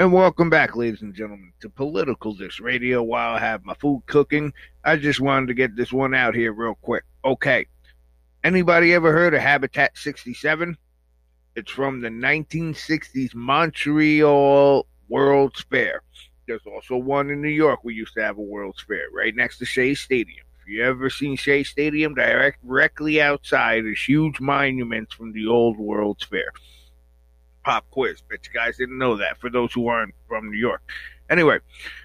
And welcome back, ladies and gentlemen, to Political Disc Radio. While I have my food cooking, I just wanted to get this one out here real quick. Okay, anybody ever heard of Habitat 67? It's from the 1960s Montreal World's Fair. There's also one in New York. We used to have a World's Fair right next to Shea Stadium. If you ever seen Shea Stadium, direct, directly outside is huge monuments from the old World's Fair pop quiz. Bet you guys didn't know that for those who aren't from New York. Anyway,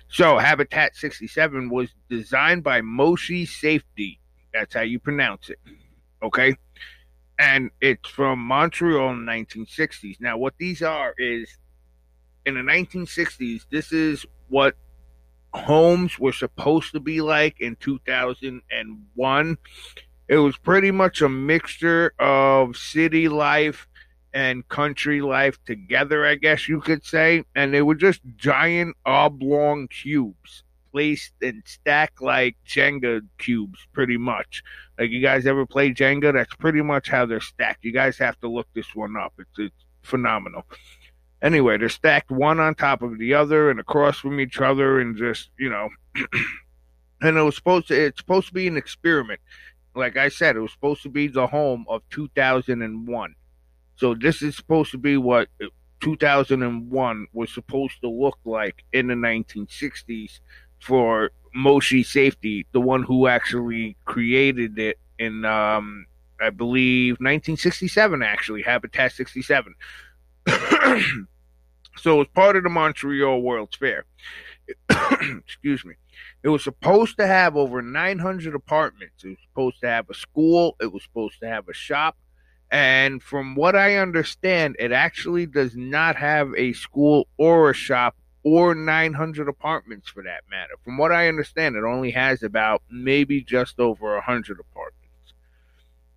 so Habitat 67 was designed by Moshe Safdie. That's how you pronounce it. Okay? And it's from Montreal in the 1960s. Now, what these are is in the 1960s, this is what homes were supposed to be like in 2001. It was pretty much a mixture of city life and country life together, I guess you could say. And they were just giant oblong cubes placed and stacked like Jenga cubes, pretty much. Like you guys ever play Jenga? That's pretty much how they're stacked. You guys have to look this one up. It's it's phenomenal. Anyway, they're stacked one on top of the other and across from each other, and just you know. and it was supposed to. It's supposed to be an experiment. Like I said, it was supposed to be the home of 2001 so this is supposed to be what 2001 was supposed to look like in the 1960s for Moshe Safdie, the one who actually created it in, um, I believe, 1967, actually, Habitat 67. so it was part of the Montreal World's Fair. Excuse me. It was supposed to have over 900 apartments. It was supposed to have a school. It was supposed to have a shop. And from what I understand, it actually does not have a school or a shop or 900 apartments for that matter. From what I understand, it only has about maybe just over 100 apartments.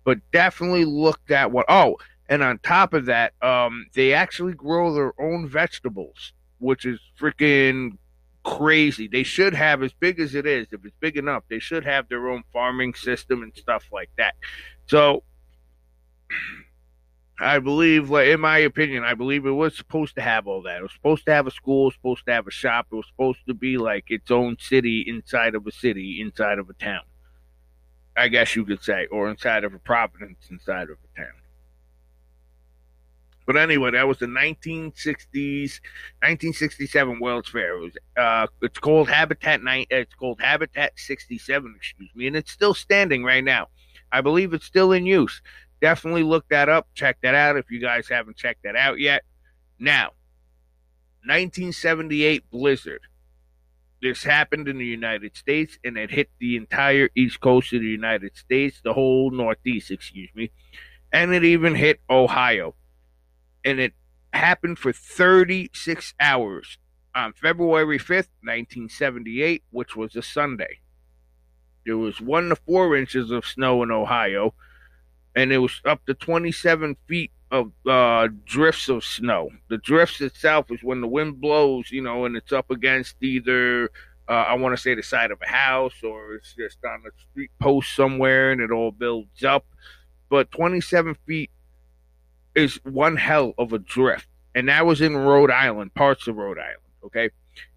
But definitely looked at what. Oh, and on top of that, um, they actually grow their own vegetables, which is freaking crazy. They should have, as big as it is, if it's big enough, they should have their own farming system and stuff like that. So I believe, like in my opinion, I believe it was supposed to have all that. It was supposed to have a school, supposed to have a shop. It was supposed to be like its own city inside of a city, inside of a town. I guess you could say, or inside of a province, inside of a town. But anyway, that was the 1960s, 1967 World's Fair. It was, uh, it's called Habitat Nine. It's called Habitat 67, excuse me, and it's still standing right now. I believe it's still in use definitely look that up. Check that out if you guys haven't checked that out yet. Now, 1978 blizzard. This happened in the United States and it hit the entire east coast of the United States, the whole northeast, excuse me. And it even hit Ohio. And it happened for 36 hours on February 5th, 1978, which was a Sunday. There was one to four inches of snow in Ohio and it was up to 27 feet of uh, drifts of snow. The drifts itself is when the wind blows, you know, and it's up against either, uh, I want to say, the side of a house or it's just on a street post somewhere and it all builds up. But 27 feet is one hell of a drift. And that was in Rhode Island, parts of Rhode Island, okay?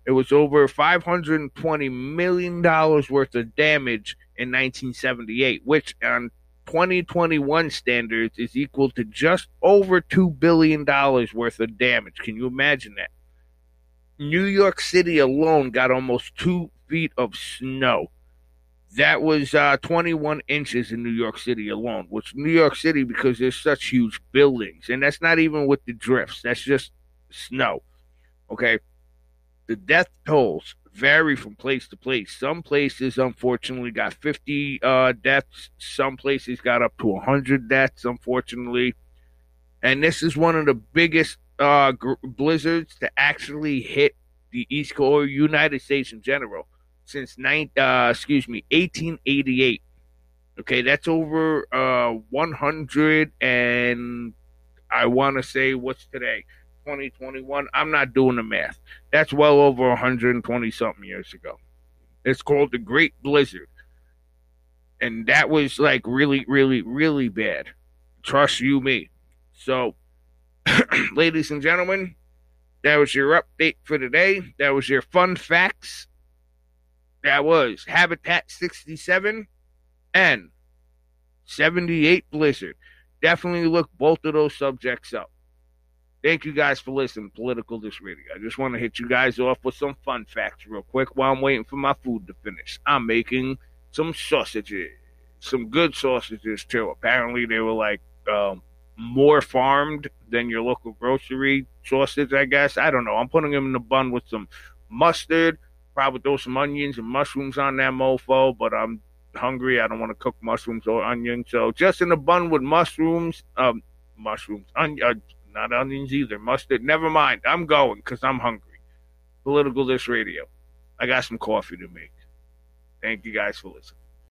It was over $520 million worth of damage in 1978, which on 2021 standards is equal to just over $2 billion worth of damage. Can you imagine that? New York City alone got almost two feet of snow. That was uh, 21 inches in New York City alone, which New York City, because there's such huge buildings, and that's not even with the drifts, that's just snow. Okay. The death tolls vary from place to place. Some places, unfortunately, got 50 uh, deaths. Some places got up to 100 deaths, unfortunately. And this is one of the biggest uh, gr- blizzards to actually hit the East Coast United States in general since nine, uh, excuse me, 1888. Okay, that's over uh, 100 and I want to say what's today? 2021. I'm not doing the math. That's well over 120 something years ago. It's called the Great Blizzard. And that was like really, really, really bad. Trust you me. So, ladies and gentlemen, That was your update for today. That was your fun facts. That was Habitat 67 and 78 Blizzard. Definitely look both of those subjects up. Thank you guys for listening Political This Radio. I just want to hit you guys off with some fun facts real quick while I'm waiting for my food to finish. I'm making some sausages, some good sausages too. Apparently, they were like um, more farmed than your local grocery sausage, I guess. I don't know. I'm putting them in a bun with some mustard, probably throw some onions and mushrooms on that mofo, but I'm hungry. I don't want to cook mushrooms or onions. So just in a bun with mushrooms, um, mushrooms, on, uh, not onions either, mustard. Never mind. I'm going because I'm hungry. Political This Radio. I got some coffee to make. Thank you guys for listening.